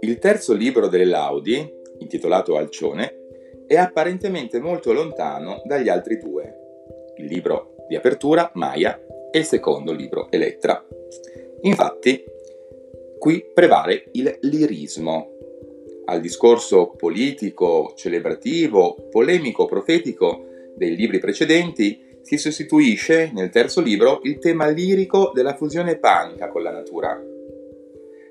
Il terzo libro delle Laudi, intitolato Alcione, è apparentemente molto lontano dagli altri due, il libro di apertura, Maia, e il secondo libro, Elettra. Infatti, qui prevale il lirismo. Al discorso politico, celebrativo, polemico, profetico dei libri precedenti si sostituisce nel terzo libro il tema lirico della fusione panica con la natura.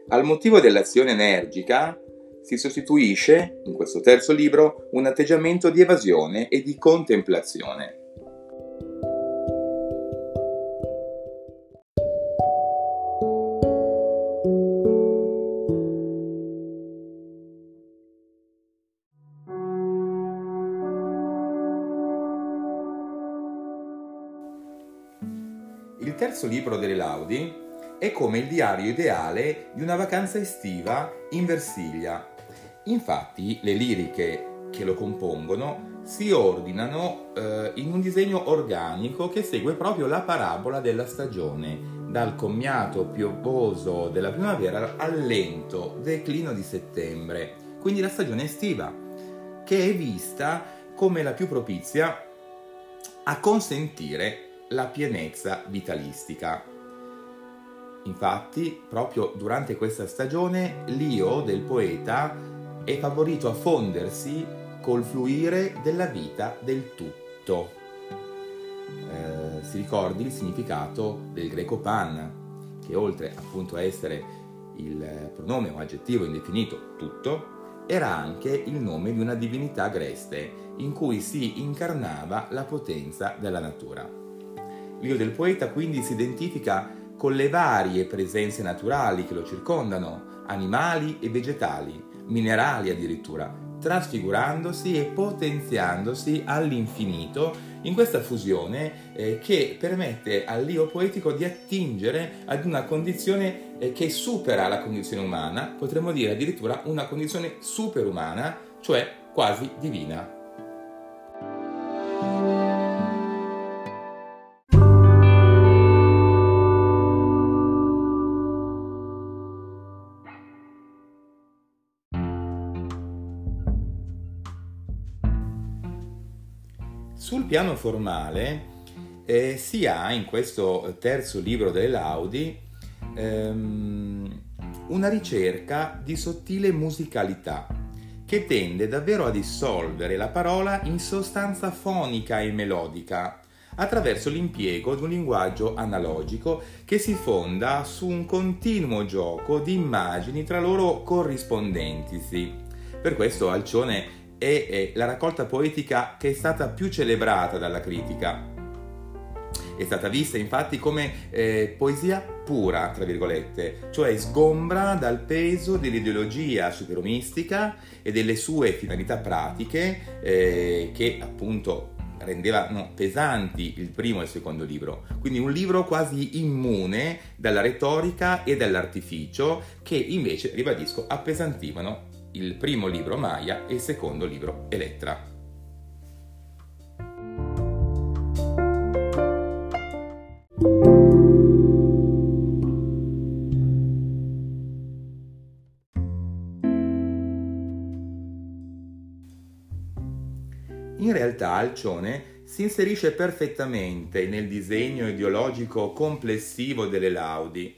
Al motivo dell'azione energica si sostituisce, in questo terzo libro, un atteggiamento di evasione e di contemplazione. Il terzo libro delle Laudi è come il diario ideale di una vacanza estiva in Versilia. Infatti le liriche che lo compongono si ordinano eh, in un disegno organico che segue proprio la parabola della stagione, dal commiato piovvoso della primavera al lento declino di settembre, quindi la stagione estiva, che è vista come la più propizia a consentire la pienezza vitalistica. Infatti, proprio durante questa stagione, l'io del poeta è favorito a fondersi col fluire della vita del tutto. Eh, si ricordi il significato del greco pan, che oltre appunto a essere il pronome o aggettivo indefinito tutto, era anche il nome di una divinità agreste in cui si incarnava la potenza della natura. L'io del poeta quindi si identifica con le varie presenze naturali che lo circondano, animali e vegetali, minerali addirittura, trasfigurandosi e potenziandosi all'infinito in questa fusione eh, che permette all'io poetico di attingere ad una condizione eh, che supera la condizione umana, potremmo dire addirittura una condizione superumana, cioè quasi divina. Sul piano formale eh, si ha in questo terzo libro delle Laudi ehm, una ricerca di sottile musicalità che tende davvero a dissolvere la parola in sostanza fonica e melodica attraverso l'impiego di un linguaggio analogico che si fonda su un continuo gioco di immagini tra loro corrispondentisi. Per questo Alcione è, la raccolta poetica che è stata più celebrata dalla critica. È stata vista infatti come eh, poesia pura, tra virgolette, cioè sgombra dal peso dell'ideologia superomistica e delle sue finalità pratiche eh, che appunto rendevano pesanti il primo e il secondo libro. Quindi un libro quasi immune dalla retorica e dall'artificio che invece, ribadisco, appesantivano il primo libro Maya e il secondo libro Elettra. In realtà Alcione si inserisce perfettamente nel disegno ideologico complessivo delle laudi.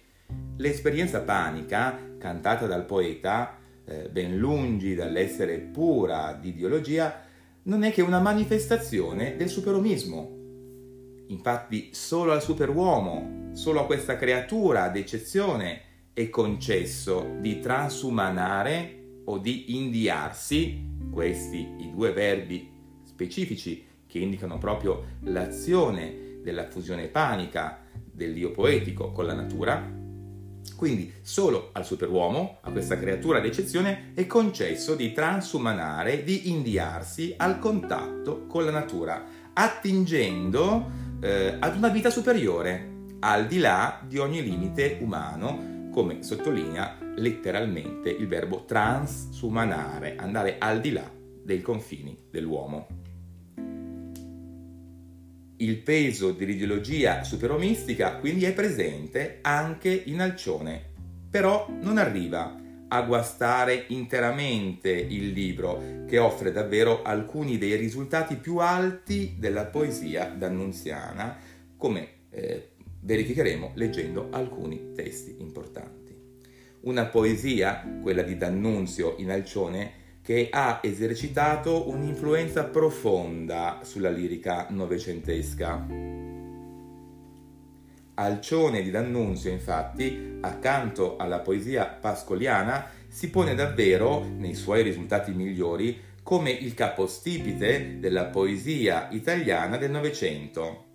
L'esperienza panica, cantata dal poeta, eh, ben lungi dall'essere pura di ideologia, non è che una manifestazione del superomismo. Infatti solo al superuomo, solo a questa creatura d'eccezione è concesso di transumanare o di indiarsi, questi i due verbi specifici che indicano proprio l'azione della fusione panica dell'io poetico con la natura, quindi solo al superuomo, a questa creatura d'eccezione, è concesso di transumanare, di inviarsi al contatto con la natura, attingendo eh, ad una vita superiore, al di là di ogni limite umano, come sottolinea letteralmente il verbo transumanare, andare al di là dei confini dell'uomo il peso dell'ideologia superomistica quindi è presente anche in Alcione, però non arriva a guastare interamente il libro, che offre davvero alcuni dei risultati più alti della poesia d'annunziana, come eh, verificheremo leggendo alcuni testi importanti. Una poesia, quella di D'Annunzio in Alcione, che ha esercitato un'influenza profonda sulla lirica novecentesca. Alcione di D'Annunzio, infatti, accanto alla poesia pascoliana, si pone davvero, nei suoi risultati migliori, come il capostipite della poesia italiana del Novecento.